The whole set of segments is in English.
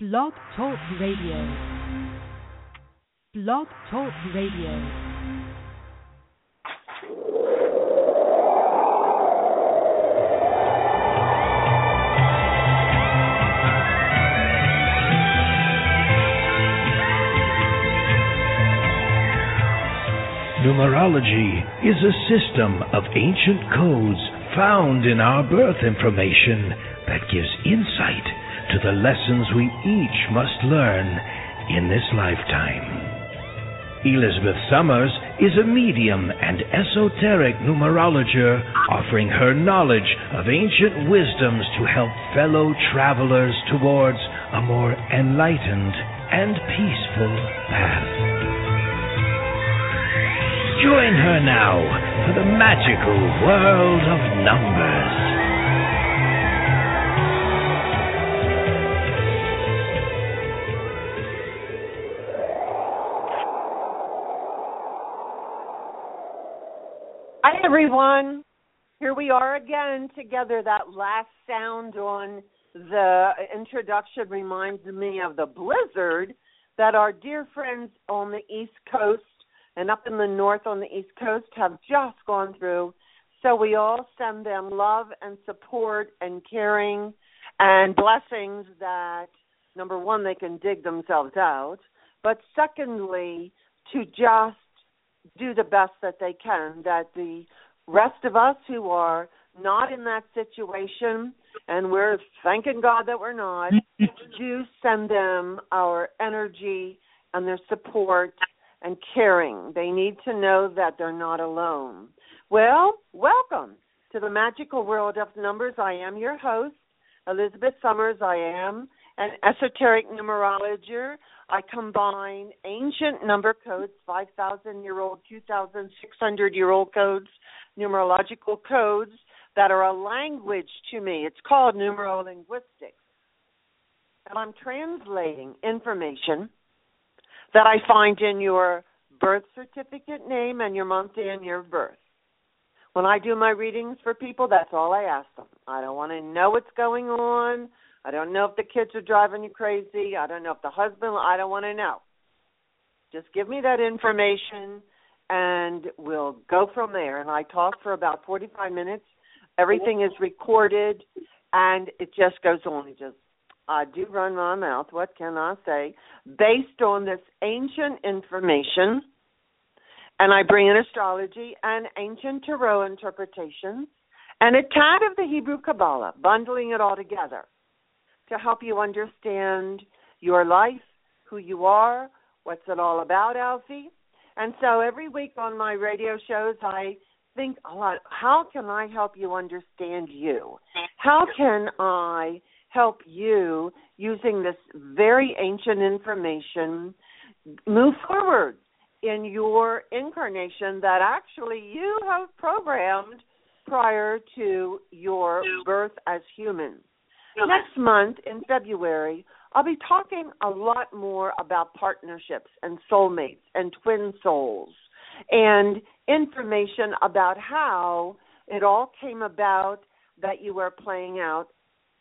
Blog Talk Radio. Blog Talk Radio. Numerology is a system of ancient codes found in our birth information that gives insight to the lessons we each must learn in this lifetime. Elizabeth Summers is a medium and esoteric numerologer offering her knowledge of ancient wisdoms to help fellow travelers towards a more enlightened and peaceful path. Join her now for the magical world of numbers. Everyone. Here we are again together. That last sound on the introduction reminds me of the blizzard that our dear friends on the East Coast and up in the North on the East Coast have just gone through. So we all send them love and support and caring and blessings that, number one, they can dig themselves out, but secondly, to just do the best that they can, that the rest of us who are not in that situation, and we're thanking God that we're not, mm-hmm. do send them our energy and their support and caring. They need to know that they're not alone. Well, welcome to the magical world of numbers. I am your host, Elizabeth Summers. I am an esoteric numerologist. I combine ancient number codes, 5,000 year old, 2,600 year old codes, numerological codes that are a language to me. It's called numerolinguistics. And I'm translating information that I find in your birth certificate name and your month and year of birth. When I do my readings for people, that's all I ask them. I don't want to know what's going on. I don't know if the kids are driving you crazy. I don't know if the husband, I don't want to know. Just give me that information and we'll go from there. And I talk for about 45 minutes. Everything is recorded and it just goes on. It just I do run my mouth. What can I say? Based on this ancient information, and I bring in astrology and ancient tarot interpretations and a tad of the Hebrew Kabbalah, bundling it all together to help you understand your life, who you are, what's it all about, Alfie. And so every week on my radio shows, I think a lot how can I help you understand you? How can I help you using this very ancient information move forward in your incarnation that actually you have programmed prior to your birth as human. Next month in February, I'll be talking a lot more about partnerships and soulmates and twin souls and information about how it all came about that you were playing out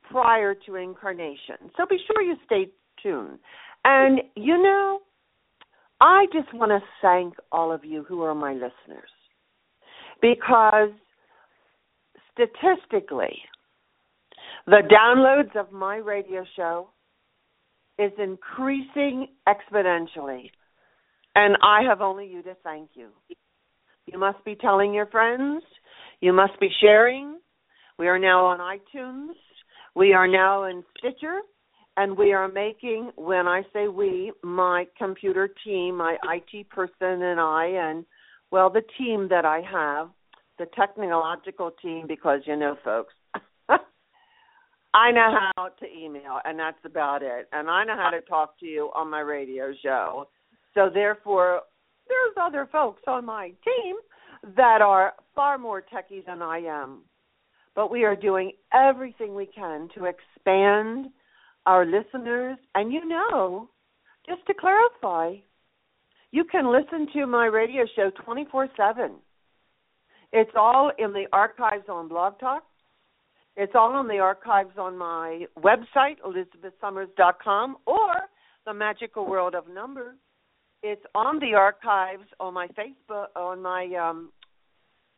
prior to incarnation. So be sure you stay tuned. And you know, I just want to thank all of you who are my listeners because statistically, the downloads of my radio show is increasing exponentially. And I have only you to thank you. You must be telling your friends. You must be sharing. We are now on iTunes. We are now in Stitcher, and we are making, when I say we, my computer team, my IT person, and I, and well, the team that I have, the technological team, because you know, folks, I know how to email, and that's about it. And I know how to talk to you on my radio show. So, therefore, there's other folks on my team that are far more techie than I am but we are doing everything we can to expand our listeners. And you know, just to clarify, you can listen to my radio show 24 7. It's all in the archives on Blog Talk. It's all on the archives on my website, elizabethsummers.com, or the Magical World of Numbers. It's on the archives on my Facebook, on my um,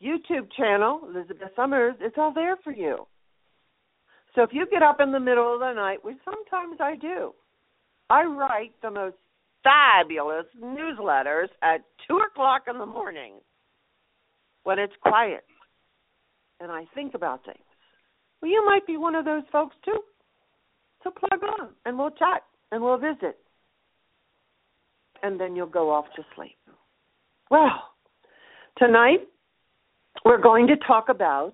YouTube channel, Elizabeth Summers. It's all there for you. So if you get up in the middle of the night, which sometimes I do, I write the most fabulous newsletters at two o'clock in the morning when it's quiet and I think about things. Well, you might be one of those folks too. So plug on and we'll chat and we'll visit. And then you'll go off to sleep. Well, tonight we're going to talk about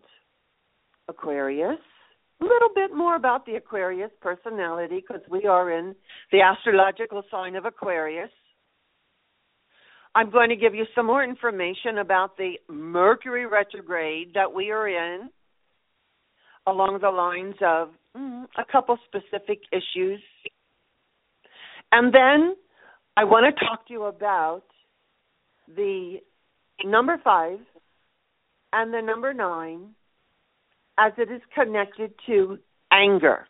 Aquarius, a little bit more about the Aquarius personality because we are in the astrological sign of Aquarius. I'm going to give you some more information about the Mercury retrograde that we are in along the lines of mm, a couple specific issues. And then I want to talk to you about the number five and the number nine as it is connected to anger.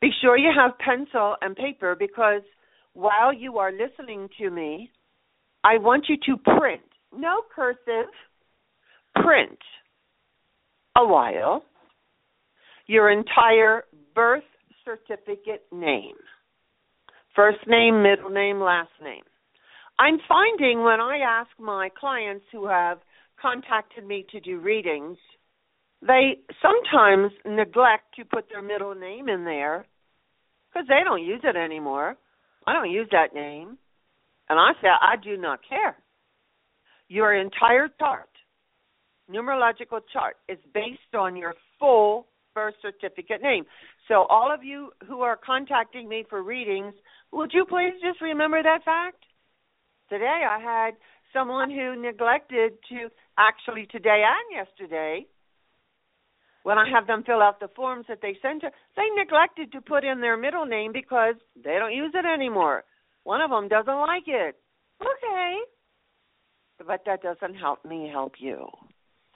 Be sure you have pencil and paper because while you are listening to me, I want you to print, no cursive, print a while your entire birth certificate name first name, middle name, last name. I'm finding when I ask my clients who have contacted me to do readings, they sometimes neglect to put their middle name in there because they don't use it anymore. I don't use that name. And I say, I do not care. Your entire chart, numerological chart, is based on your full birth certificate name. So, all of you who are contacting me for readings, would you please just remember that fact? Today, I had someone who neglected to, actually, today and yesterday, when I have them fill out the forms that they send to, they neglected to put in their middle name because they don't use it anymore. One of them doesn't like it. Okay. But that doesn't help me help you.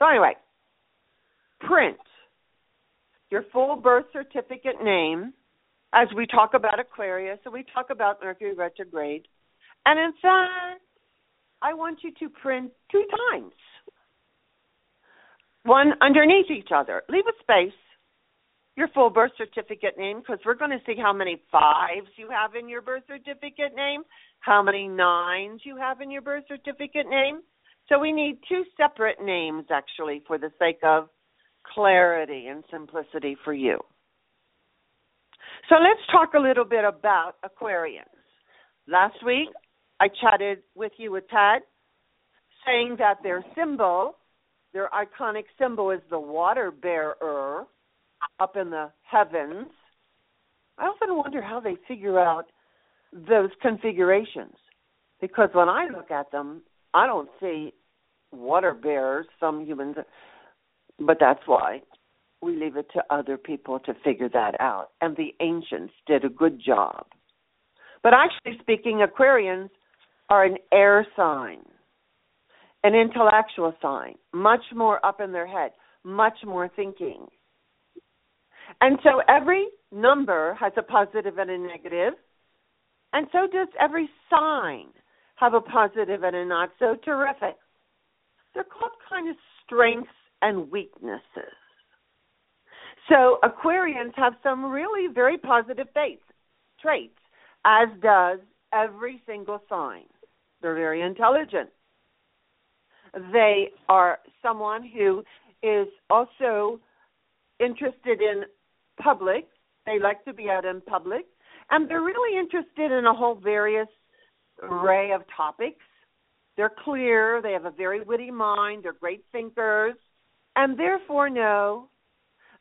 So, anyway, print your full birth certificate name as we talk about Aquarius and we talk about Mercury retrograde. And in fact, I want you to print two times one underneath each other. Leave a space, your full birth certificate name, because we're going to see how many fives you have in your birth certificate name, how many nines you have in your birth certificate name. So we need two separate names, actually, for the sake of clarity and simplicity for you. So let's talk a little bit about Aquarians. Last week, I chatted with you with Tad, saying that their symbol, their iconic symbol, is the water bearer up in the heavens. I often wonder how they figure out those configurations because when I look at them, I don't see water bears, Some humans but that's why we leave it to other people to figure that out. And the ancients did a good job. But actually speaking, Aquarians are an air sign, an intellectual sign, much more up in their head, much more thinking. And so every number has a positive and a negative, and so does every sign have a positive and a not so terrific. They're called kind of strengths and weaknesses. So Aquarians have some really very positive traits, traits, as does every single sign. They're very intelligent. They are someone who is also interested in public. They like to be out in public. And they're really interested in a whole various array of topics. They're clear. They have a very witty mind. They're great thinkers and therefore know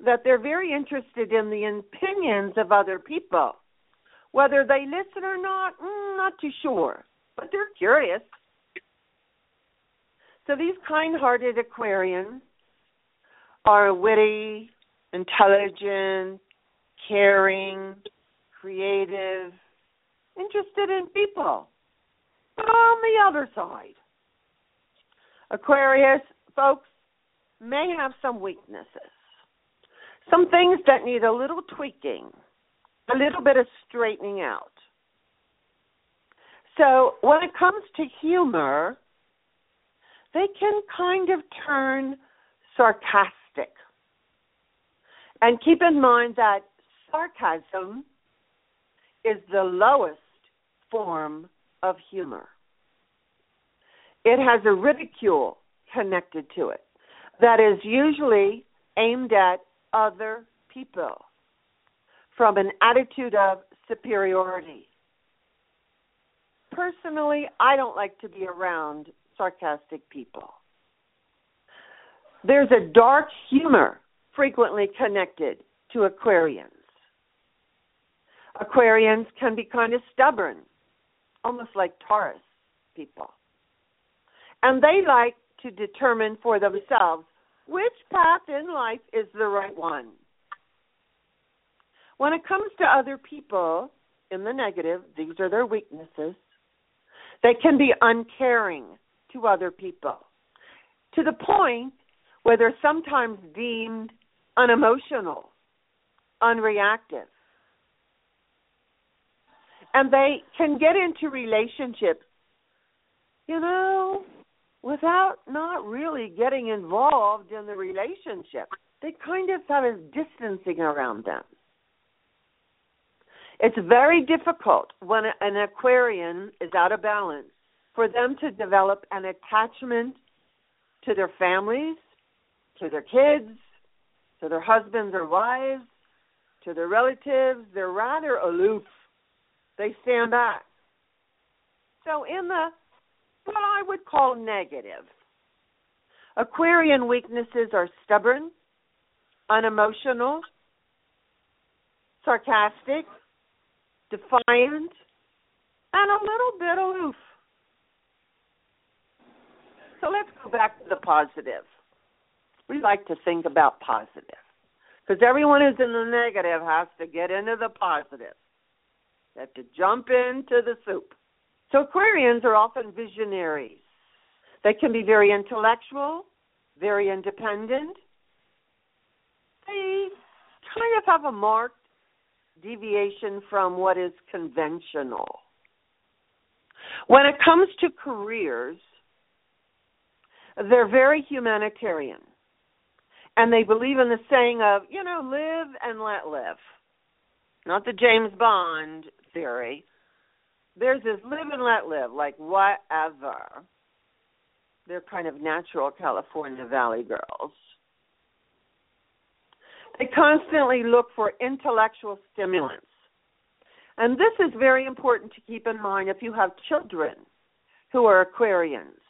that they're very interested in the opinions of other people. Whether they listen or not, mm, not too sure, but they're curious. So these kind hearted Aquarians are witty, intelligent, caring, creative, interested in people. On the other side, Aquarius folks may have some weaknesses. some things that need a little tweaking, a little bit of straightening out. So when it comes to humor, they can kind of turn sarcastic. And keep in mind that sarcasm is the lowest form of humor. It has a ridicule connected to it that is usually aimed at other people from an attitude of superiority. Personally, I don't like to be around sarcastic people. There's a dark humor frequently connected to Aquarians. Aquarians can be kind of stubborn, almost like Taurus people. And they like to determine for themselves which path in life is the right one. When it comes to other people in the negative, these are their weaknesses. They can be uncaring to other people to the point where they're sometimes deemed unemotional, unreactive. And they can get into relationships, you know, without not really getting involved in the relationship. They kind of have a distancing around them. It's very difficult when an Aquarian is out of balance for them to develop an attachment to their families, to their kids, to their husbands or wives, to their relatives. They're rather aloof. They stand back. So, in the what I would call negative, Aquarian weaknesses are stubborn, unemotional, sarcastic, defiant, and a little bit aloof. So let's go back to the positive. We like to think about positive because everyone who's in the negative has to get into the positive. They have to jump into the soup. So Aquarians are often visionaries. They can be very intellectual, very independent. They kind of have a marked deviation from what is conventional. When it comes to careers, they're very humanitarian. And they believe in the saying of, you know, live and let live. Not the James Bond theory. There's this live and let live, like whatever. They're kind of natural California Valley girls. They constantly look for intellectual stimulants. And this is very important to keep in mind if you have children who are Aquarians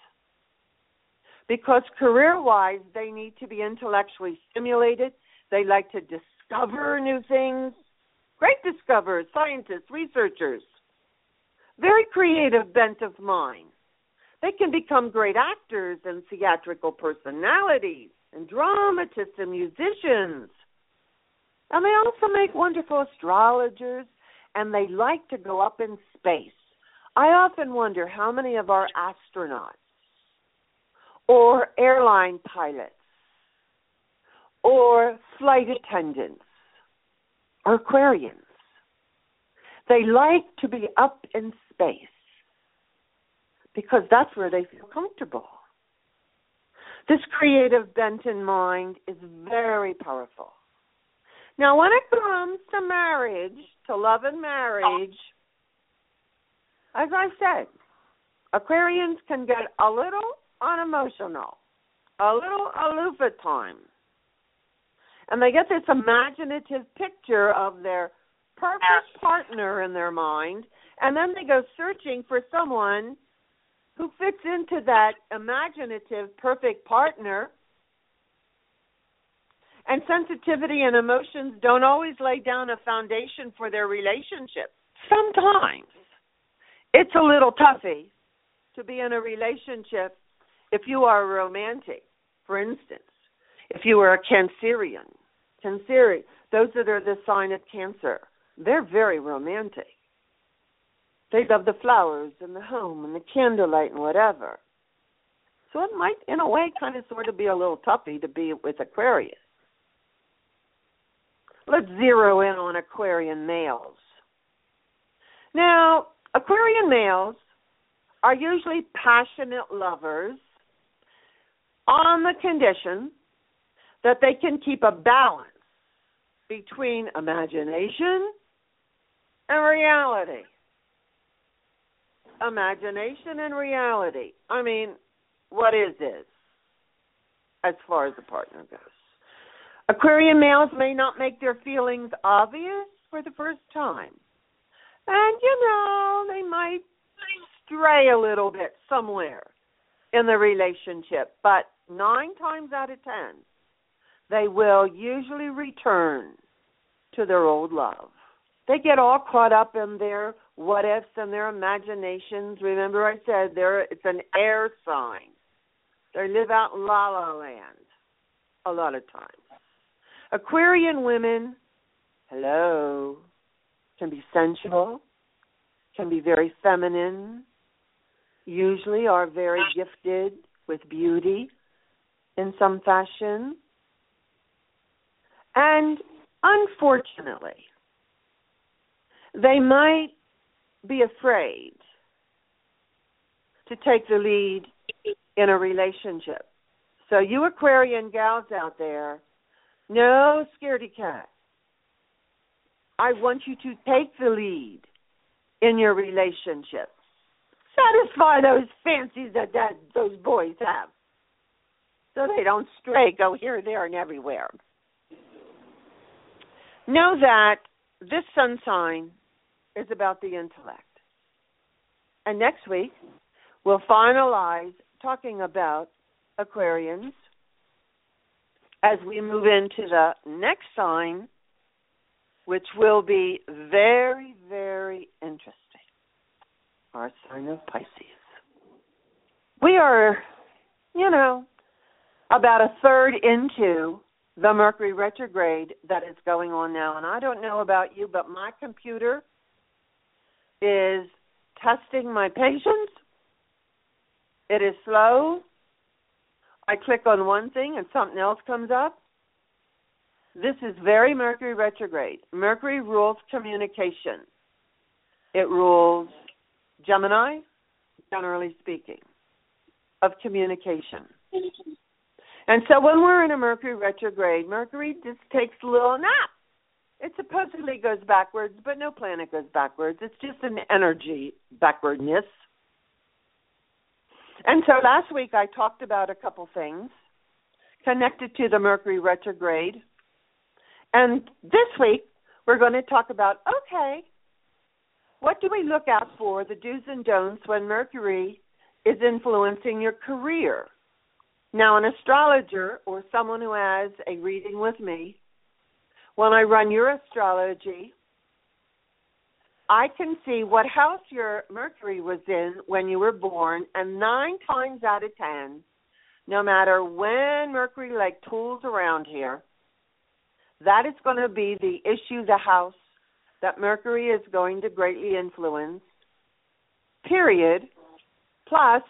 because career wise, they need to be intellectually stimulated. They like to discover new things. Great discoverers, scientists, researchers. Very creative bent of mind. They can become great actors and theatrical personalities and dramatists and musicians. And they also make wonderful astrologers and they like to go up in space. I often wonder how many of our astronauts or airline pilots or flight attendants or Aquarians. They like to be up in space because that's where they feel comfortable. This creative bent in mind is very powerful. Now, when it comes to marriage, to love and marriage, as I said, Aquarians can get a little unemotional, a little aloof at times. And they get this imaginative picture of their perfect partner in their mind, and then they go searching for someone who fits into that imaginative perfect partner. And sensitivity and emotions don't always lay down a foundation for their relationship. Sometimes it's a little toughy to be in a relationship if you are romantic, for instance, if you are a Cancerian, Canceri, those that are the sign of Cancer, they're very romantic. They love the flowers and the home and the candlelight and whatever. So it might, in a way, kind of sort of be a little toughy to be with Aquarius. let's zero in on Aquarian males. Now, Aquarian males are usually passionate lovers on the condition that they can keep a balance between imagination and reality. Imagination and reality. I mean, what is this as far as the partner goes? Aquarian males may not make their feelings obvious for the first time. And, you know, they might stray a little bit somewhere in the relationship, but nine times out of ten, they will usually return to their old love. They get all caught up in their what ifs and their imaginations. Remember, I said they're it's an air sign. They live out in la la land a lot of times. Aquarian women, hello, can be sensual, can be very feminine, usually are very gifted with beauty in some fashion. And unfortunately, they might be afraid to take the lead in a relationship. So, you Aquarian gals out there, no scaredy cat. I want you to take the lead in your relationship. Satisfy those fancies that, that those boys have. So they don't stray, go here, there, and everywhere. Know that this sun sign is about the intellect. And next week, we'll finalize talking about Aquarians as we move into the next sign, which will be very, very interesting our sign of Pisces. We are, you know, about a third into the Mercury retrograde that is going on now. And I don't know about you, but my computer is testing my patience. It is slow. I click on one thing and something else comes up. This is very Mercury retrograde. Mercury rules communication. It rules Gemini, generally speaking, of communication. And so when we're in a Mercury retrograde, Mercury just takes a little nap. It supposedly goes backwards, but no planet goes backwards. It's just an energy backwardness. And so last week I talked about a couple things connected to the Mercury retrograde. And this week we're going to talk about okay, what do we look out for, the do's and don'ts, when Mercury is influencing your career? Now, an astrologer or someone who has a reading with me, when I run your astrology, I can see what house your Mercury was in when you were born, and nine times out of ten, no matter when Mercury like tools around here, that is going to be the issue the house that Mercury is going to greatly influence, period, plus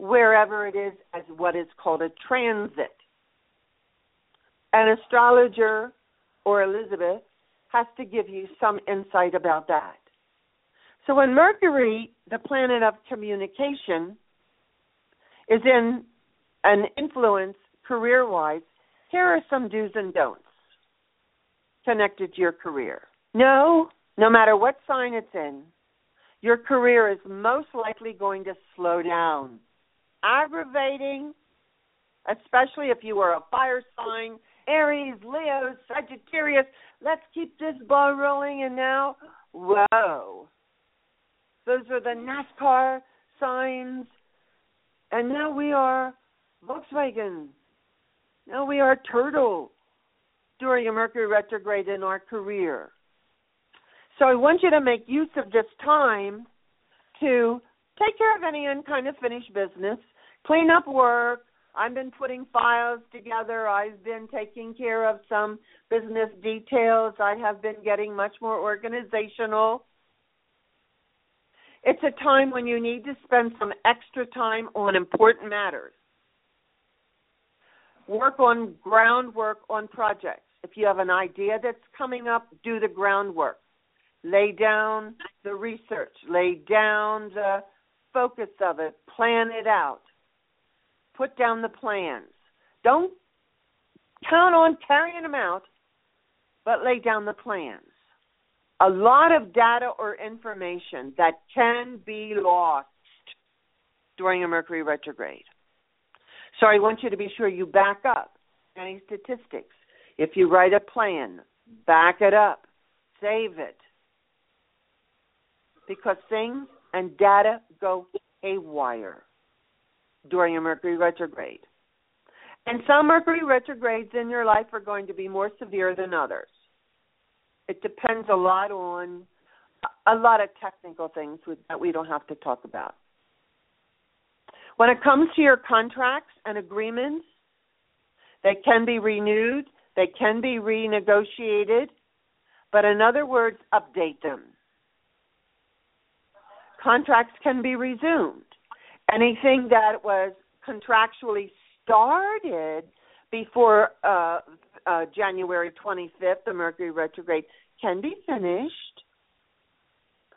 wherever it is as what is called a transit. An astrologer or Elizabeth has to give you some insight about that. So when Mercury, the planet of communication, is in an influence career wise, here are some do's and don'ts connected to your career. No, no matter what sign it's in, your career is most likely going to slow down. Aggravating, especially if you are a fire sign, Aries, Leo, Sagittarius. Let's keep this ball rolling. And now, whoa. Those are the NASCAR signs. And now we are Volkswagen. Now we are Turtle during a Mercury retrograde in our career. So I want you to make use of this time to take care of any unkind of finished business, clean up work. I've been putting files together. I've been taking care of some business details. I have been getting much more organizational. It's a time when you need to spend some extra time on important matters. Work on groundwork on projects. If you have an idea that's coming up, do the groundwork. Lay down the research, lay down the focus of it, plan it out. Put down the plans. Don't count on carrying them out, but lay down the plans. A lot of data or information that can be lost during a Mercury retrograde. So I want you to be sure you back up any statistics. If you write a plan, back it up, save it. Because things and data go haywire during a Mercury retrograde. And some Mercury retrogrades in your life are going to be more severe than others. It depends a lot on a lot of technical things that we don't have to talk about. When it comes to your contracts and agreements, they can be renewed, they can be renegotiated, but in other words, update them. Contracts can be resumed. Anything that was contractually started before uh, uh, January 25th, the Mercury retrograde, can be finished.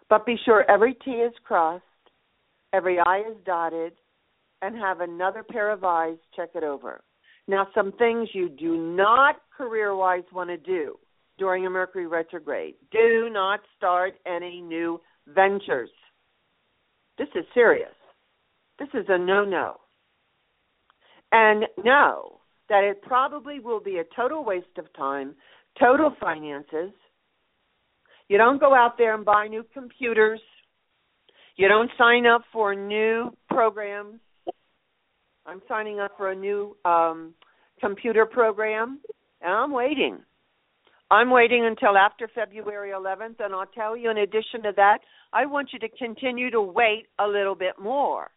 But be sure every T is crossed, every I is dotted, and have another pair of eyes check it over. Now, some things you do not career wise want to do during a Mercury retrograde. Do not start any new ventures. This is serious. This is a no no. And know that it probably will be a total waste of time, total finances. You don't go out there and buy new computers. You don't sign up for new programs. I'm signing up for a new um, computer program, and I'm waiting. I'm waiting until after February 11th, and I'll tell you, in addition to that, I want you to continue to wait a little bit more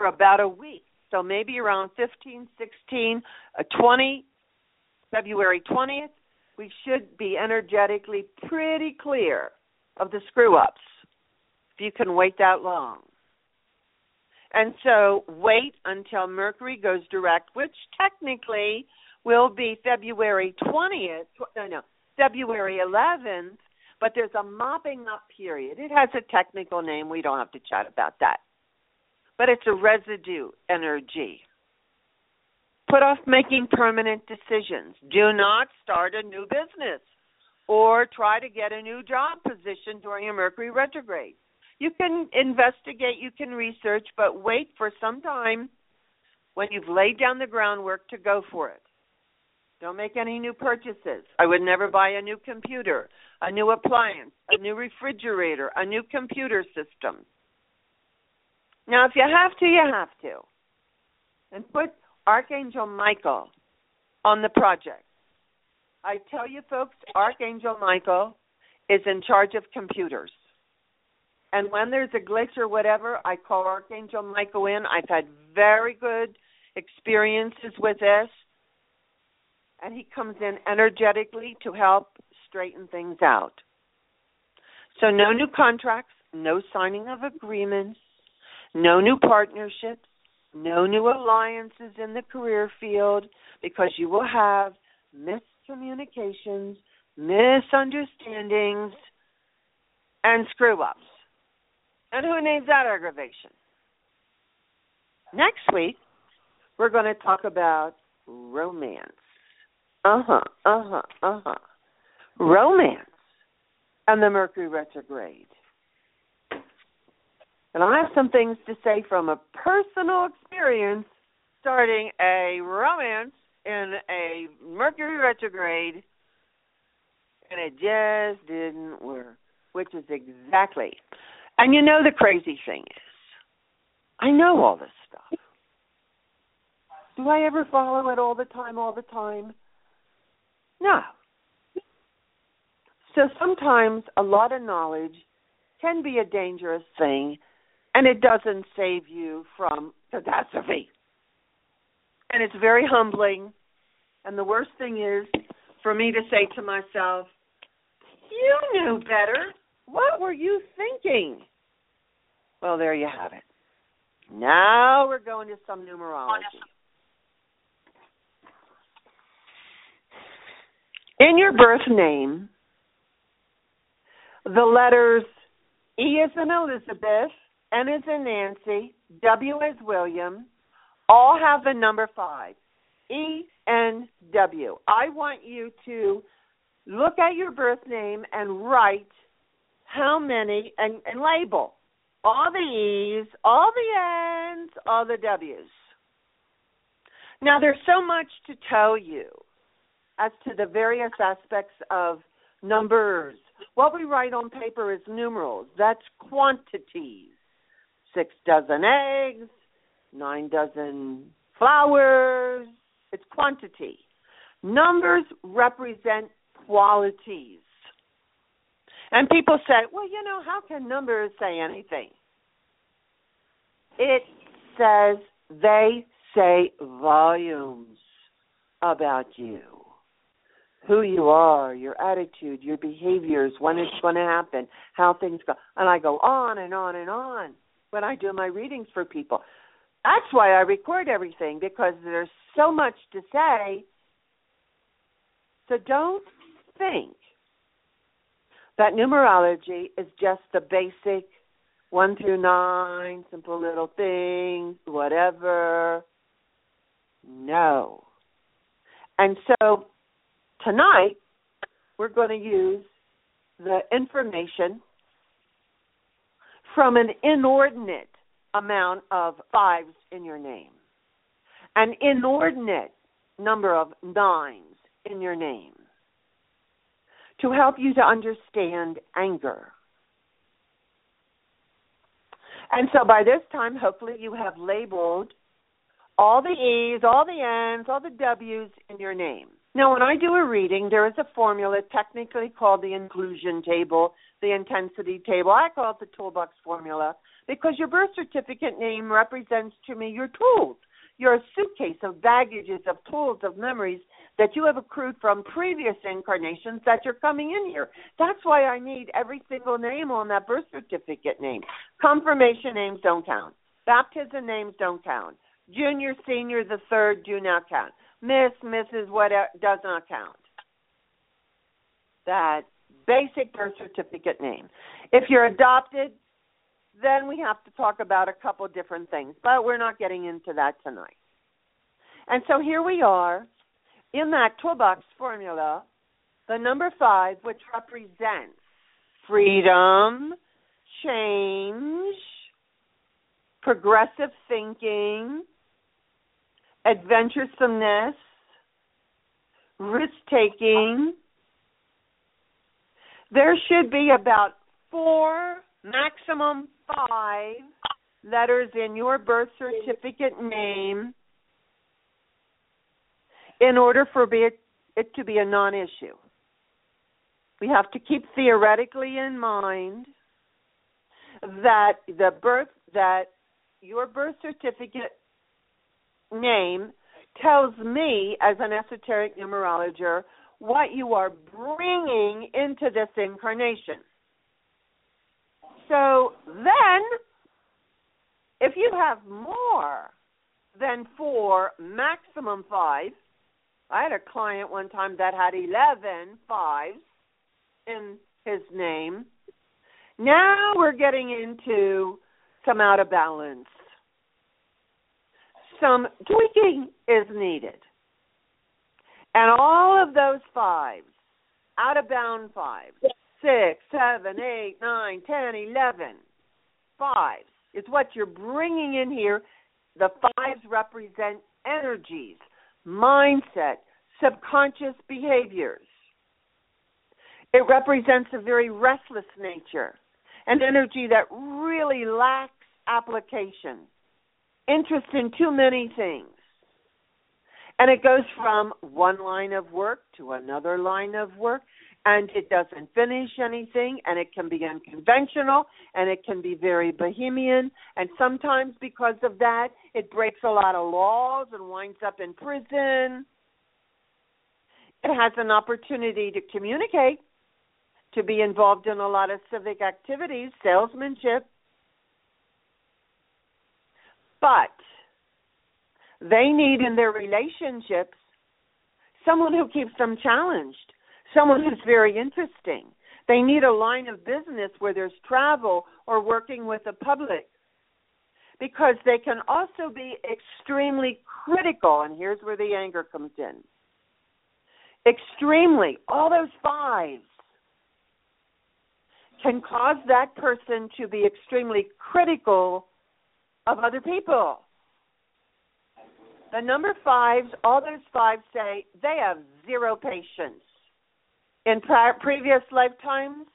for about a week. So maybe around 15, 16, uh, 20, February 20th, we should be energetically pretty clear of the screw ups if you can wait that long. And so wait until Mercury goes direct, which technically will be February 20th, no, no, February 11th, but there's a mopping up period. It has a technical name. We don't have to chat about that. But it's a residue energy. Put off making permanent decisions. Do not start a new business or try to get a new job position during a Mercury retrograde. You can investigate, you can research, but wait for some time when you've laid down the groundwork to go for it. Don't make any new purchases. I would never buy a new computer, a new appliance, a new refrigerator, a new computer system. Now, if you have to, you have to. And put Archangel Michael on the project. I tell you, folks, Archangel Michael is in charge of computers. And when there's a glitch or whatever, I call Archangel Michael in. I've had very good experiences with this and he comes in energetically to help straighten things out. So, no new contracts, no signing of agreements, no new partnerships, no new alliances in the career field because you will have miscommunications, misunderstandings, and screw ups. And who needs that aggravation? Next week, we're going to talk about romance. Uh huh. Uh huh. Uh huh. Romance and the Mercury retrograde. And I have some things to say from a personal experience starting a romance in a Mercury retrograde, and it just didn't work, which is exactly. And you know, the crazy thing is, I know all this stuff. Do I ever follow it all the time, all the time? No. So sometimes a lot of knowledge can be a dangerous thing, and it doesn't save you from catastrophe. And it's very humbling. And the worst thing is for me to say to myself, You knew better. What were you thinking? Well, there you have it. Now we're going to some numerology. In your birth name, the letters E is in Elizabeth, N is in Nancy, W is William, all have the number five. E N W. I want you to look at your birth name and write how many and, and label all the E's, all the N's, all the W's. Now, there's so much to tell you as to the various aspects of numbers. What we write on paper is numerals, that's quantities. Six dozen eggs, nine dozen flowers, it's quantity. Numbers represent qualities. And people say, well, you know, how can numbers say anything? It says they say volumes about you. Who you are, your attitude, your behaviors, when it's going to happen, how things go. And I go on and on and on when I do my readings for people. That's why I record everything because there's so much to say. So don't think that numerology is just the basic one through nine, simple little things, whatever. No. And so tonight, we're going to use the information from an inordinate amount of fives in your name, an inordinate number of nines in your name to help you to understand anger. And so by this time, hopefully, you have labeled all the E's, all the N's, all the W's in your name. Now, when I do a reading, there is a formula technically called the inclusion table, the intensity table. I call it the toolbox formula because your birth certificate name represents to me your tools. You're a suitcase of baggages, of tools, of memories that you have accrued from previous incarnations that you're coming in here. That's why I need every single name on that birth certificate name. Confirmation names don't count. Baptism names don't count. Junior, senior, the third do not count. Miss, Mrs., whatever does not count. That basic birth certificate name. If you're adopted, then we have to talk about a couple different things, but we're not getting into that tonight. And so here we are in that toolbox formula, the number five, which represents freedom, change, progressive thinking, adventuresomeness, risk taking. There should be about four, maximum five letters in your birth certificate name in order for it, to be a non issue. We have to keep theoretically in mind that the birth that your birth certificate name tells me as an esoteric numerologist what you are bringing into this incarnation. So then, if you have more than four, maximum five, I had a client one time that had 11 fives in his name. Now we're getting into some out of balance some tweaking is needed. And all of those fives, out of bound fives, six, seven, eight, nine, ten, eleven, fives, is what you're bringing in here. The fives represent energies, mindset, subconscious behaviors. It represents a very restless nature, an energy that really lacks application interest in too many things. And it goes from one line of work to another line of work, and it doesn't finish anything, and it can be unconventional, and it can be very bohemian, and sometimes because of that, it breaks a lot of laws and winds up in prison. It has an opportunity to communicate, to be involved in a lot of civic activities, salesmanship, but they need in their relationships someone who keeps them challenged, someone who's very interesting. They need a line of business where there's travel or working with the public because they can also be extremely critical. And here's where the anger comes in extremely, all those fives can cause that person to be extremely critical of other people. The number fives, all those fives say they have zero patience. In prior, previous lifetimes,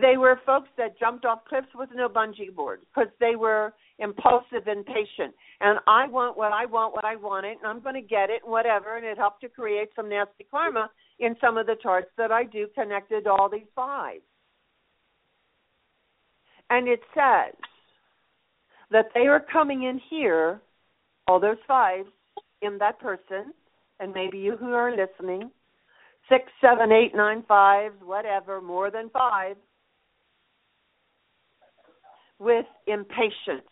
they were folks that jumped off cliffs with no bungee board because they were impulsive and patient. And I want what I want, what I want it, and I'm going to get it, whatever. And it helped to create some nasty karma in some of the charts that I do connected all these fives. And it says that they are coming in here, all those fives, in that person, and maybe you who are listening, six, seven, eight, nine, fives, whatever, more than five, with impatience,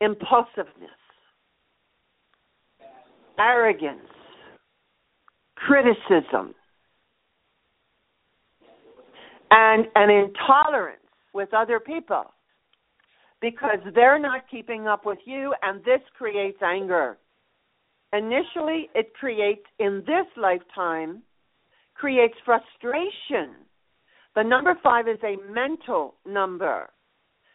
impulsiveness, arrogance, criticism, and an intolerance with other people because they're not keeping up with you, and this creates anger. Initially, it creates, in this lifetime, creates frustration. The number five is a mental number.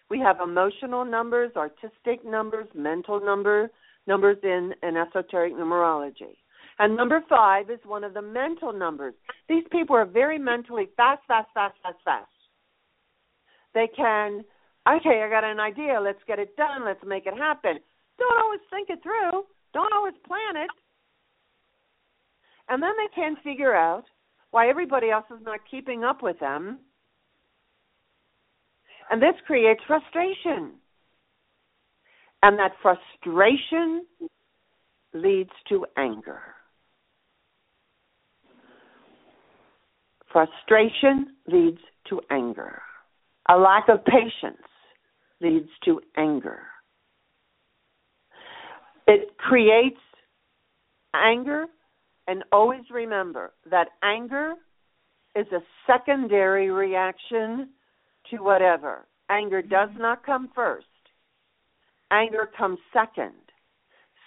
We have emotional numbers, artistic numbers, mental number, numbers in, in esoteric numerology. And number five is one of the mental numbers. These people are very mentally fast, fast, fast, fast, fast. They can, okay, I got an idea. Let's get it done. Let's make it happen. Don't always think it through. Don't always plan it. And then they can figure out why everybody else is not keeping up with them and this creates frustration. And that frustration leads to anger. Frustration leads to anger. A lack of patience leads to anger. It creates anger, and always remember that anger is a secondary reaction to whatever. Anger does not come first, anger comes second.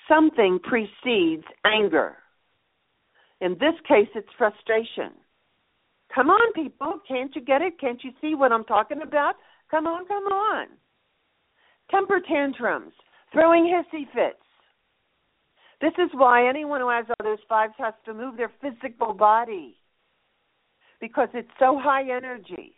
Something precedes anger. In this case, it's frustration. Come on, people. Can't you get it? Can't you see what I'm talking about? Come on, come on. Temper tantrums, throwing hissy fits. This is why anyone who has others fives has to move their physical body because it's so high energy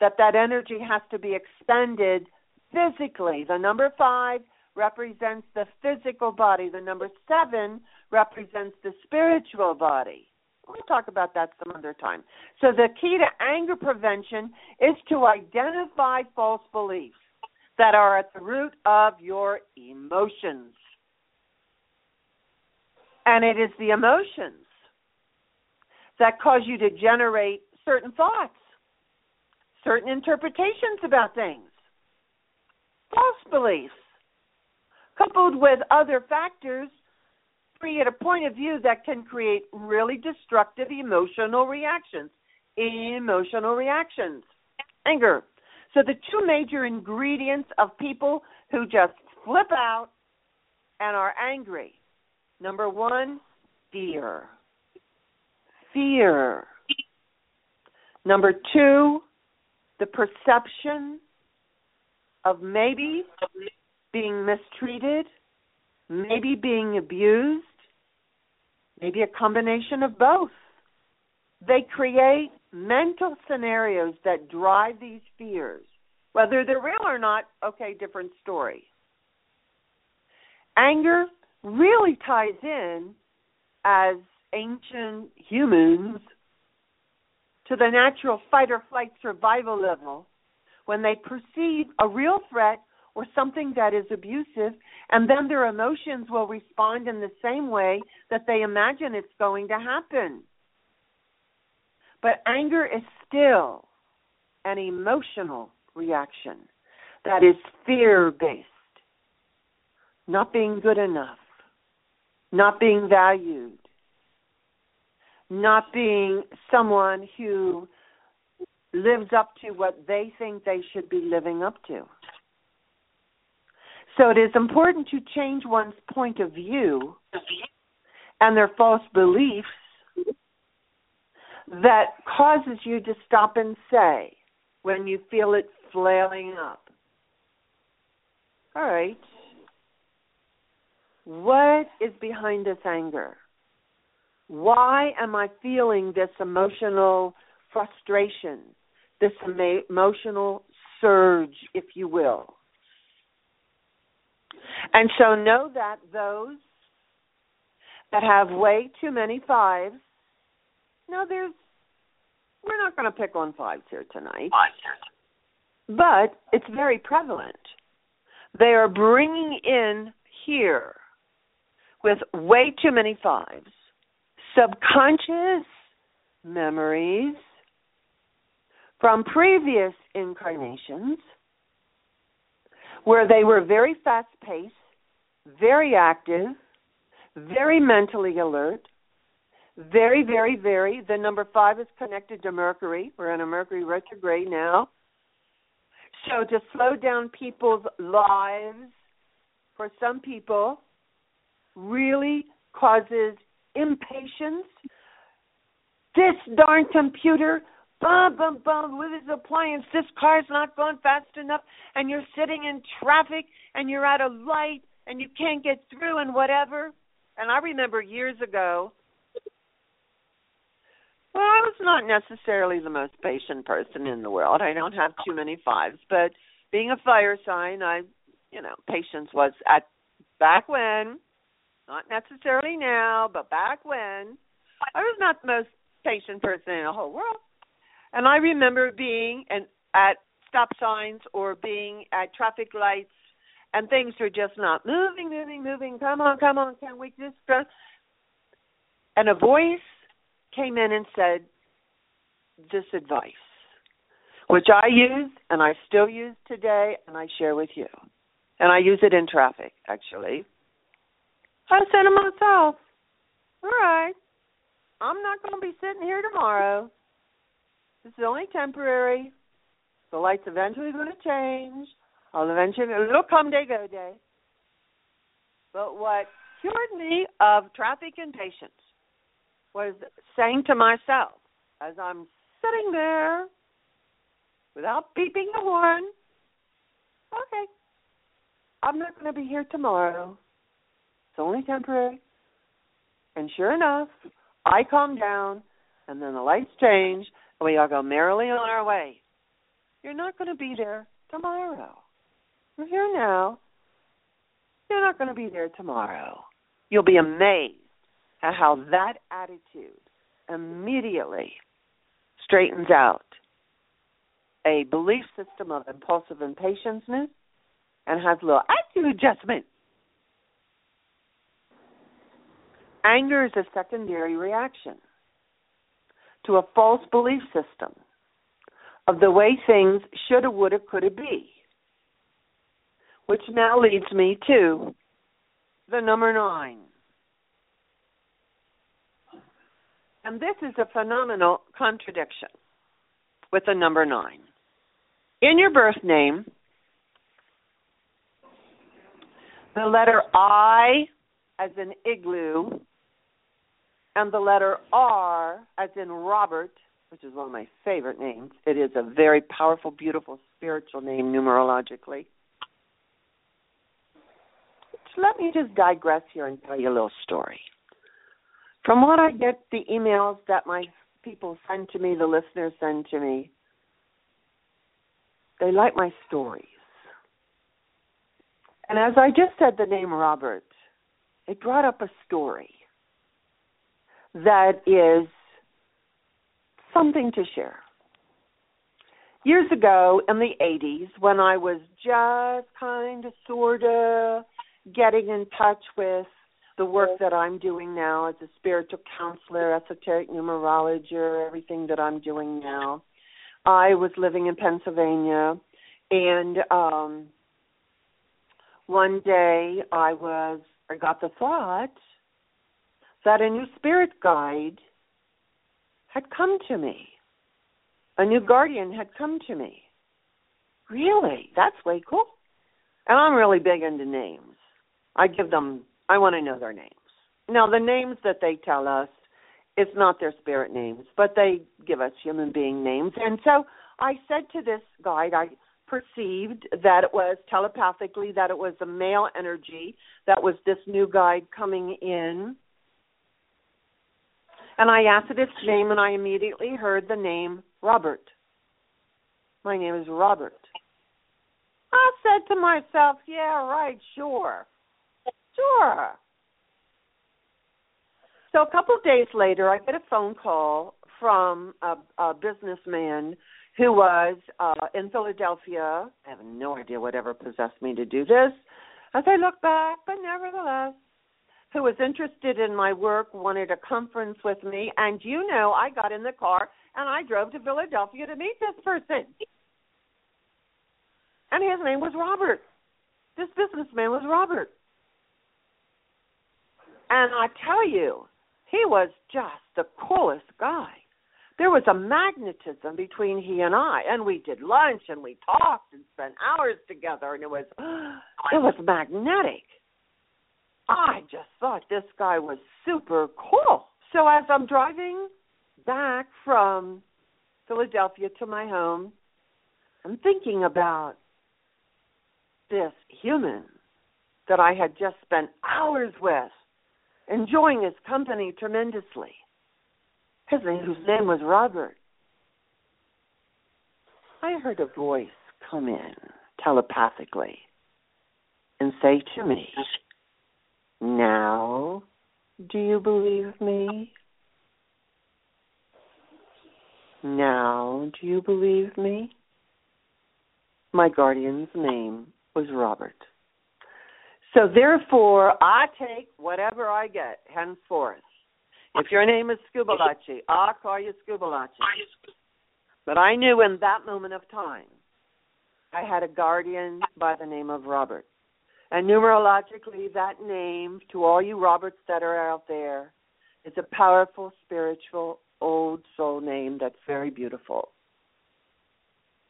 that that energy has to be expended physically. The number five represents the physical body. The number seven represents the spiritual body. We'll talk about that some other time. So the key to anger prevention is to identify false beliefs that are at the root of your emotions. And it is the emotions that cause you to generate certain thoughts certain interpretations about things, false beliefs, coupled with other factors, create a point of view that can create really destructive emotional reactions. Emotional reactions, anger. So, the two major ingredients of people who just flip out and are angry number one, fear. Fear. Number two, the perception of maybe being mistreated, maybe being abused, maybe a combination of both. They create mental scenarios that drive these fears. Whether they're real or not, okay, different story. Anger really ties in as ancient humans to the natural fight or flight survival level when they perceive a real threat or something that is abusive, and then their emotions will respond in the same way that they imagine it's going to happen. But anger is still an emotional reaction that is fear based, not being good enough, not being valued, not being someone who lives up to what they think they should be living up to. So it is important to change one's point of view and their false beliefs that causes you to stop and say when you feel it flailing up. All right. What is behind this anger? Why am I feeling this emotional frustration, this emotional surge, if you will? And so know that those that have way too many fives, no, there's, we're not going to pick on fives here tonight, but it's very prevalent. They are bringing in here with way too many fives subconscious memories from previous incarnations where they were very fast paced, very active, very mentally alert, very, very, very. The number five is connected to Mercury. We're in a Mercury retrograde now. So to slow down people's lives for some people really causes impatience. This darn computer, bum, bum, bum, with his appliance, this car's not going fast enough, and you're sitting in traffic, and you're at a light, and you can't get through, and whatever. And I remember years ago, well, I was not necessarily the most patient person in the world. I don't have too many fives, but being a fire sign, I, you know, patience was at back when not necessarily now, but back when, I was not the most patient person in the whole world. And I remember being and at stop signs or being at traffic lights and things were just not moving, moving, moving. Come on, come on, can we just go? And a voice came in and said this advice, which I use and I still use today and I share with you. And I use it in traffic, actually. I said to myself, all right, I'm not going to be sitting here tomorrow. This is only temporary. The light's eventually going to change. I'll eventually, it'll come day, go day. But what cured me of traffic impatience was saying to myself, as I'm sitting there without beeping the horn, okay, I'm not going to be here tomorrow. It's only temporary. And sure enough, I calm down, and then the lights change, we all go merrily on our way. You're not going to be there tomorrow. You're here now. You're not going to be there tomorrow. You'll be amazed at how that attitude immediately straightens out a belief system of impulsive impatienceness and has little attitude adjustment Anger is a secondary reaction to a false belief system of the way things shoulda, woulda, coulda be. Which now leads me to the number nine. And this is a phenomenal contradiction with the number nine. In your birth name, the letter I as in igloo and the letter R, as in Robert, which is one of my favorite names. It is a very powerful, beautiful, spiritual name numerologically. So let me just digress here and tell you a little story. From what I get, the emails that my people send to me, the listeners send to me, they like my stories. And as I just said the name Robert, it brought up a story that is something to share. Years ago in the 80s, when I was just kind of sort of getting in touch with the work that I'm doing now as a spiritual counselor, esoteric numerologist, everything that I'm doing now, I was living in Pennsylvania and um one day I was I got the thought that a new spirit guide had come to me. A new guardian had come to me. Really? That's way cool. And I'm really big into names. I give them, I want to know their names. Now, the names that they tell us, it's not their spirit names, but they give us human being names. And so I said to this guide, I perceived that it was telepathically that it was a male energy that was this new guide coming in. And I asked it its name, and I immediately heard the name Robert. My name is Robert. I said to myself, yeah, right, sure. Sure. So a couple of days later, I get a phone call from a, a businessman who was uh, in Philadelphia. I have no idea whatever possessed me to do this. As I look back, but nevertheless, who was interested in my work, wanted a conference with me, and you know, I got in the car and I drove to Philadelphia to meet this person. And his name was Robert. This businessman was Robert. And I tell you, he was just the coolest guy. There was a magnetism between he and I, and we did lunch and we talked and spent hours together, and it was it was magnetic. I just thought this guy was super cool. So as I'm driving back from Philadelphia to my home, I'm thinking about this human that I had just spent hours with, enjoying his company tremendously. His name, whose name was Robert. I heard a voice come in telepathically and say to me, Now, do you believe me? Now, do you believe me? My guardian's name was Robert. So therefore, I take whatever I get henceforth. If your name is Scubalachi, I'll call you Scubalachi. But I knew in that moment of time, I had a guardian by the name of Robert. And numerologically, that name, to all you Roberts that are out there, is a powerful, spiritual, old soul name that's very beautiful.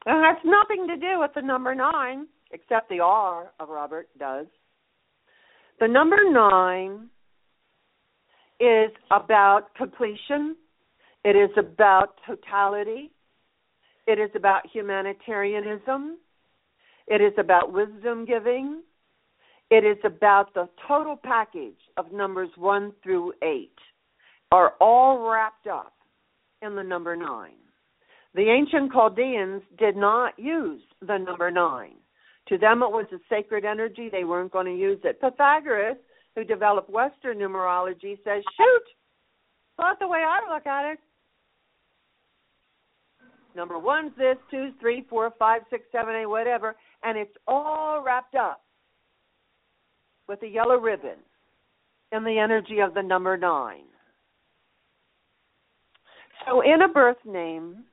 And has nothing to do with the number nine, except the R of Robert does. The number nine is about completion, it is about totality, it is about humanitarianism, it is about wisdom giving, it is about the total package of numbers 1 through 8 are all wrapped up in the number 9. The ancient Chaldeans did not use the number 9. To them, it was a sacred energy. They weren't going to use it. Pythagoras who developed Western numerology says, shoot, not the way I look at it. Number one's this, two, three, four, five, six, seven, eight, whatever, and it's all wrapped up with a yellow ribbon in the energy of the number nine. So in a birth name,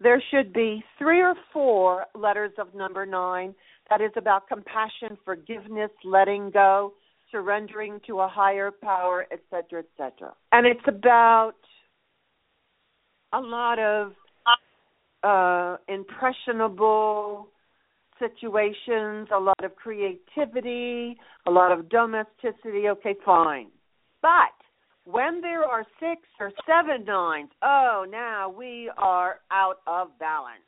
there should be three or four letters of number nine. That is about compassion, forgiveness, letting go, surrendering to a higher power, etc., etc. And it's about a lot of uh, impressionable situations, a lot of creativity, a lot of domesticity. Okay, fine. But when there are six or seven nines, oh, now we are out of balance.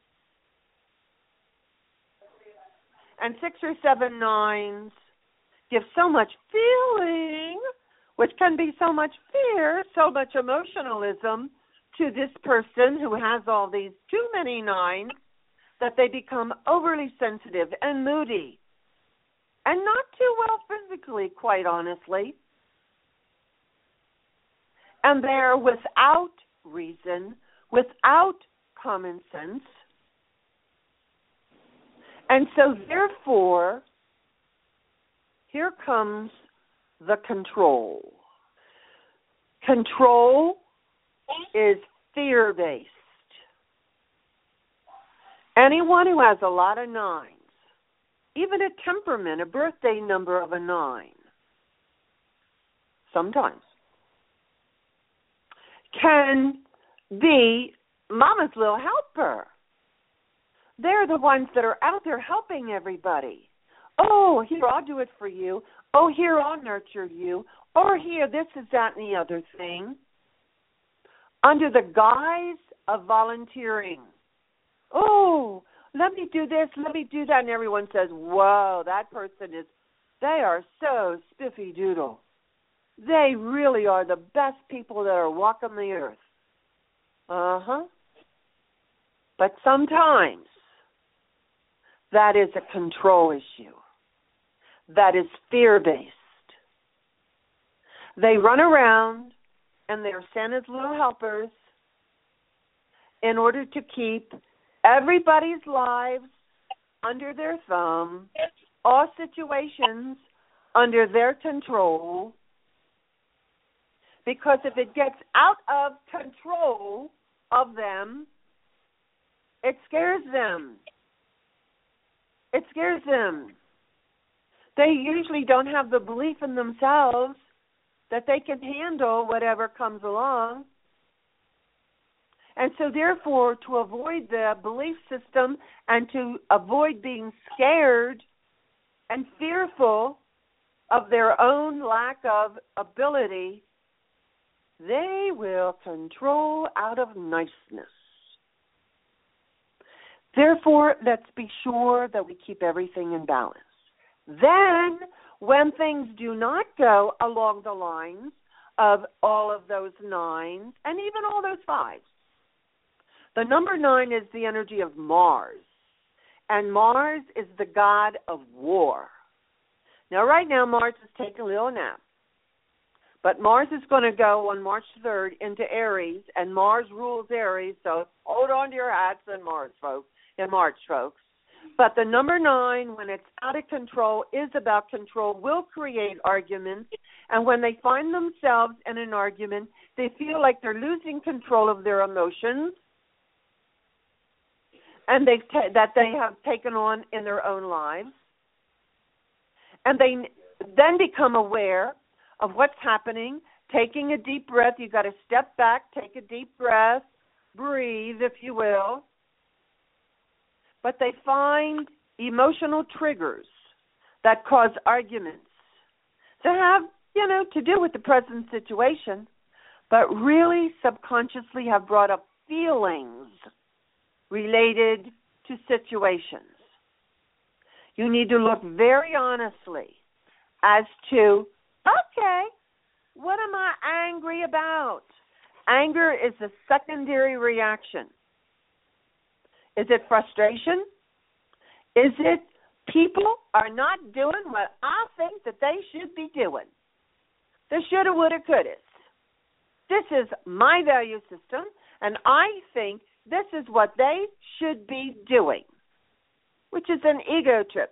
And six or seven nines give so much feeling, which can be so much fear, so much emotionalism to this person who has all these too many nines that they become overly sensitive and moody and not too well physically, quite honestly. And they're without reason, without common sense. And so, therefore, here comes the control. Control is fear based. Anyone who has a lot of nines, even a temperament, a birthday number of a nine, sometimes, can be mama's little helper. They're the ones that are out there helping everybody. Oh, here, I'll do it for you. Oh, here, I'll nurture you. Or here, this is that and the other thing. Under the guise of volunteering. Oh, let me do this, let me do that. And everyone says, whoa, that person is, they are so spiffy doodle. They really are the best people that are walking the earth. Uh huh. But sometimes that is a control issue, that is fear based. They run around and they're Santa's little helpers in order to keep everybody's lives under their thumb, all situations under their control. Because if it gets out of control of them, it scares them. It scares them. They usually don't have the belief in themselves that they can handle whatever comes along. And so, therefore, to avoid the belief system and to avoid being scared and fearful of their own lack of ability, they will control out of niceness. Therefore, let's be sure that we keep everything in balance. Then, when things do not go along the lines of all of those nines and even all those fives, the number nine is the energy of Mars, and Mars is the god of war. Now, right now, Mars is taking a little nap. But Mars is going to go on March 3rd into Aries, and Mars rules Aries, so hold on to your hats in Mars, folks, in March, folks. But the number nine, when it's out of control, is about control, will create arguments. And when they find themselves in an argument, they feel like they're losing control of their emotions and they ta- that they have taken on in their own lives. And they then become aware of what's happening, taking a deep breath. You've got to step back, take a deep breath, breathe, if you will but they find emotional triggers that cause arguments that have, you know, to do with the present situation, but really subconsciously have brought up feelings related to situations. You need to look very honestly as to, okay, what am I angry about? Anger is a secondary reaction is it frustration? Is it people are not doing what I think that they should be doing? The shoulda, woulda, coulda. This is my value system, and I think this is what they should be doing, which is an ego trip,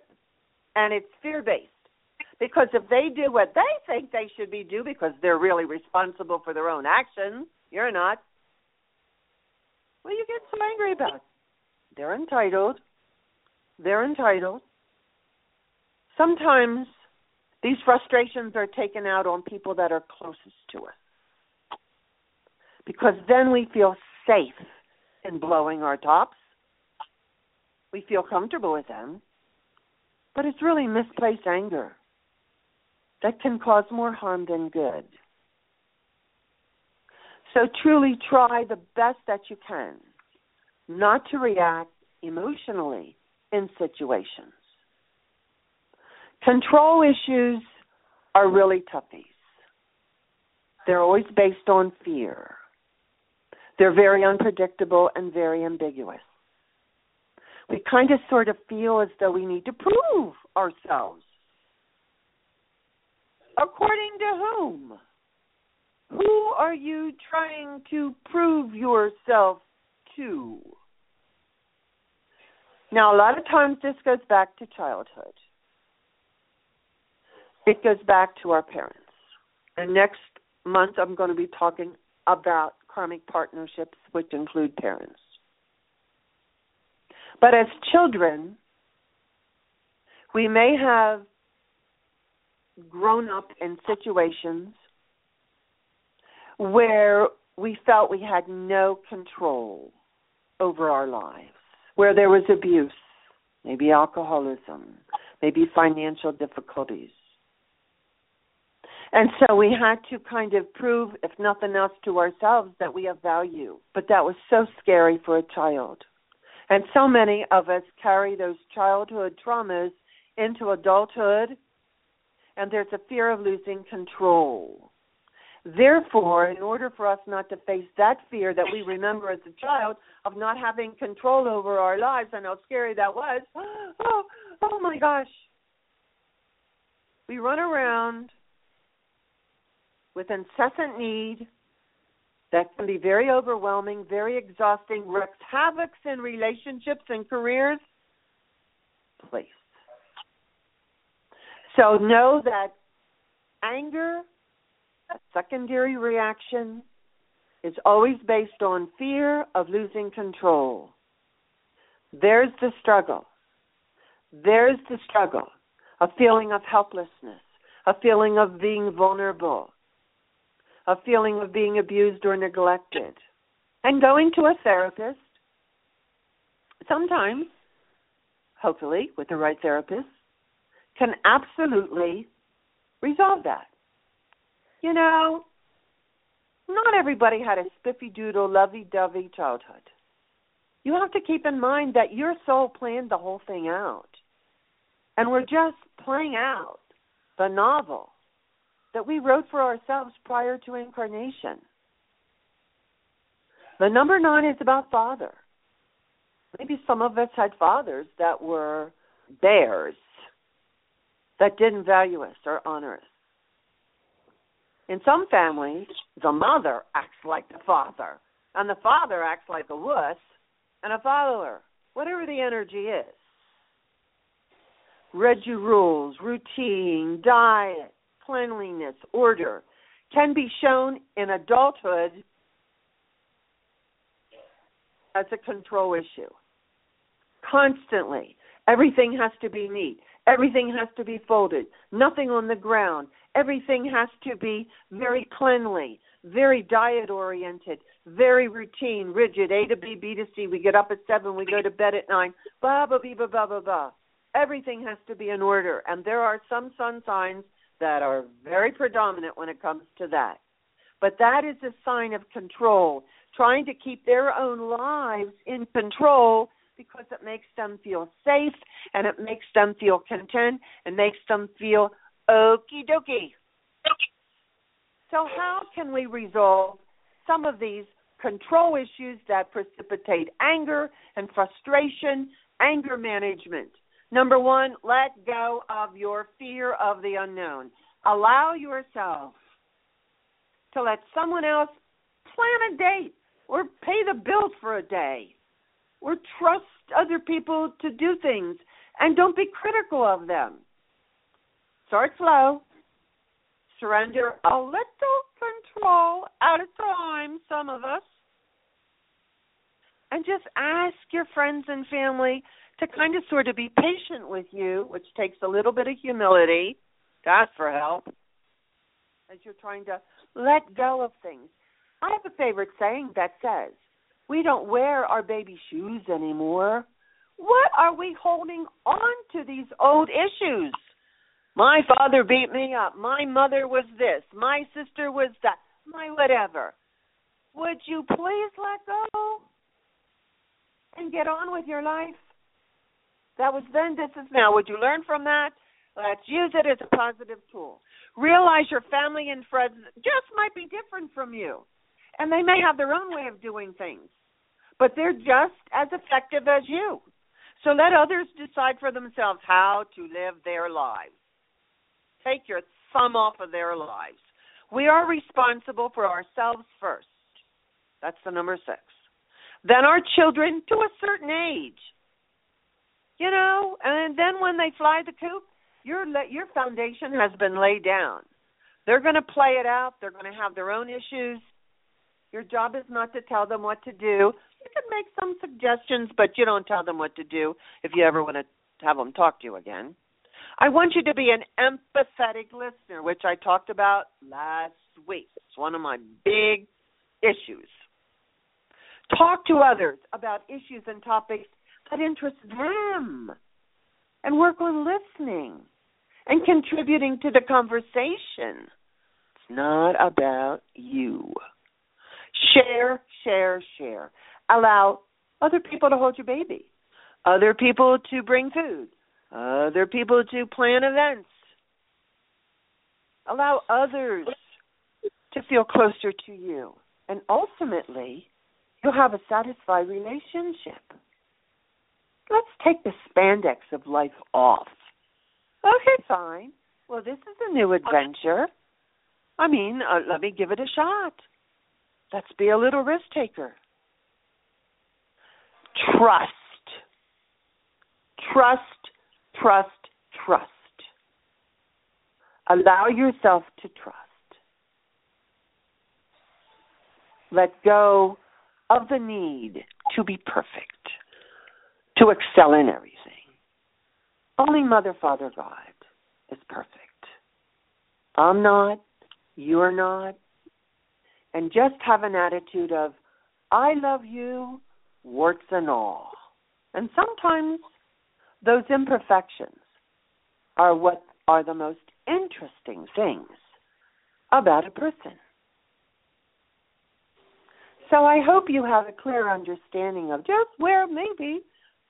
and it's fear based. Because if they do what they think they should be do because they're really responsible for their own actions, you're not. What are you get so angry about? They're entitled. They're entitled. Sometimes these frustrations are taken out on people that are closest to us. Because then we feel safe in blowing our tops. We feel comfortable with them. But it's really misplaced anger that can cause more harm than good. So truly try the best that you can not to react emotionally in situations. Control issues are really toughies. They're always based on fear. They're very unpredictable and very ambiguous. We kind of sort of feel as though we need to prove ourselves. According to whom? Who are you trying to prove yourself to? Now, a lot of times this goes back to childhood. It goes back to our parents. And next month, I'm going to be talking about karmic partnerships, which include parents. But as children, we may have grown up in situations where we felt we had no control over our lives, where there was abuse, maybe alcoholism, maybe financial difficulties. And so we had to kind of prove, if nothing else, to ourselves that we have value. But that was so scary for a child. And so many of us carry those childhood traumas into adulthood, and there's a fear of losing control. Therefore, in order for us not to face that fear that we remember as a child of not having control over our lives and how scary that was, oh, oh my gosh. We run around with incessant need that can be very overwhelming, very exhausting, wreaks havoc in relationships and careers. Please. So know that anger, a secondary reaction, is always based on fear of losing control. There's the struggle. There's the struggle. A feeling of helplessness, a feeling of being vulnerable, a feeling of being abused or neglected. And going to a therapist, sometimes, hopefully, with the right therapist, can absolutely resolve that. You know, not everybody had a spiffy doodle, lovey dovey childhood. You have to keep in mind that your soul planned the whole thing out. And we're just playing out the novel that we wrote for ourselves prior to incarnation. The number nine is about father. Maybe some of us had fathers that were bears, that didn't value us or honor us. In some families, the mother acts like the father, and the father acts like a wuss and a follower, whatever the energy is. Rigid rules, routine, diet, cleanliness, order can be shown in adulthood as a control issue. Constantly. Everything has to be neat. Everything has to be folded. Nothing on the ground. Everything has to be very cleanly, very diet oriented, very routine, rigid. A to B, B to C. We get up at seven, we go to bed at nine. Blah blah blah blah blah blah. Everything has to be in order, and there are some sun signs that are very predominant when it comes to that. But that is a sign of control, trying to keep their own lives in control because it makes them feel safe and it makes them feel content and makes them feel okie dokie. So, how can we resolve some of these control issues that precipitate anger and frustration, anger management? Number one, let go of your fear of the unknown. Allow yourself to let someone else plan a date or pay the bills for a day or trust other people to do things and don't be critical of them. Start slow. Surrender a little control at a time, some of us. And just ask your friends and family to kind of sort of be patient with you, which takes a little bit of humility ask for help as you're trying to let go of things. I have a favorite saying that says, We don't wear our baby shoes anymore. What are we holding on to these old issues? My father beat me up. My mother was this. My sister was that. My whatever. Would you please let go and get on with your life? That was then, this is now. Would you learn from that? Let's use it as a positive tool. Realize your family and friends just might be different from you, and they may have their own way of doing things, but they're just as effective as you. So let others decide for themselves how to live their lives. Take your thumb off of their lives. We are responsible for ourselves first. That's the number six. Then our children to a certain age you know, and then when they fly the coop, your your foundation has been laid down. They're going to play it out. They're going to have their own issues. Your job is not to tell them what to do. You can make some suggestions, but you don't tell them what to do if you ever want to have them talk to you again. I want you to be an empathetic listener, which I talked about last week. It's one of my big issues. Talk to others about issues and topics that interest them and work on listening and contributing to the conversation. It's not about you. Share, share, share. Allow other people to hold your baby, other people to bring food, other people to plan events. Allow others to feel closer to you. And ultimately, you'll have a satisfied relationship. Let's take the spandex of life off. Okay, fine. Well, this is a new adventure. I mean, uh, let me give it a shot. Let's be a little risk taker. Trust. Trust, trust, trust. Allow yourself to trust. Let go of the need to be perfect, to excel in everything. Only Mother, Father, God is perfect. I'm not, you're not. And just have an attitude of, I love you, warts and all. And sometimes those imperfections are what are the most interesting things about a person. So I hope you have a clear understanding of just where maybe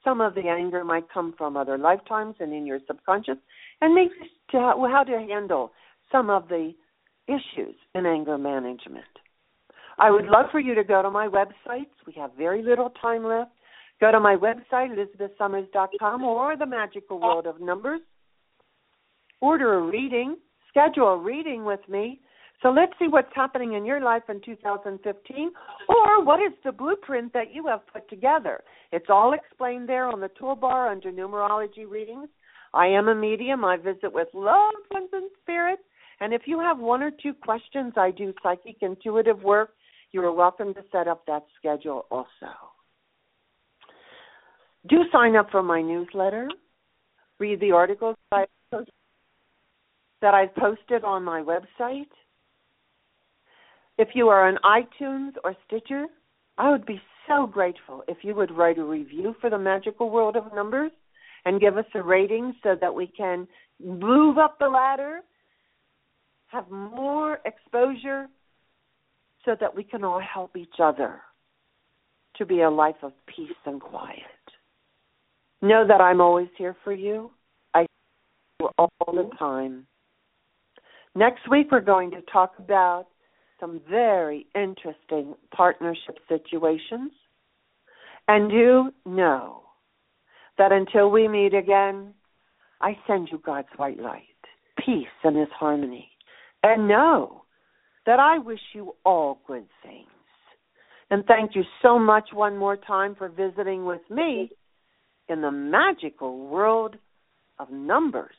some of the anger might come from other lifetimes and in your subconscious, and maybe how to handle some of the issues in anger management. I would love for you to go to my websites. We have very little time left. Go to my website, elizabethsummers.com, or the Magical World of Numbers. Order a reading, schedule a reading with me, so let's see what's happening in your life in 2015, or what is the blueprint that you have put together. It's all explained there on the toolbar under numerology readings. I am a medium. I visit with loved ones and spirits. And if you have one or two questions, I do psychic intuitive work. You are welcome to set up that schedule also. Do sign up for my newsletter. Read the articles that I've posted on my website if you are on iTunes or Stitcher, I would be so grateful if you would write a review for the Magical World of Numbers and give us a rating so that we can move up the ladder, have more exposure, so that we can all help each other to be a life of peace and quiet. Know that I'm always here for you. I you all the time. Next week, we're going to talk about some very interesting partnership situations. And you know that until we meet again, I send you God's white light, peace, and His harmony. And know that I wish you all good things. And thank you so much one more time for visiting with me in the magical world of numbers.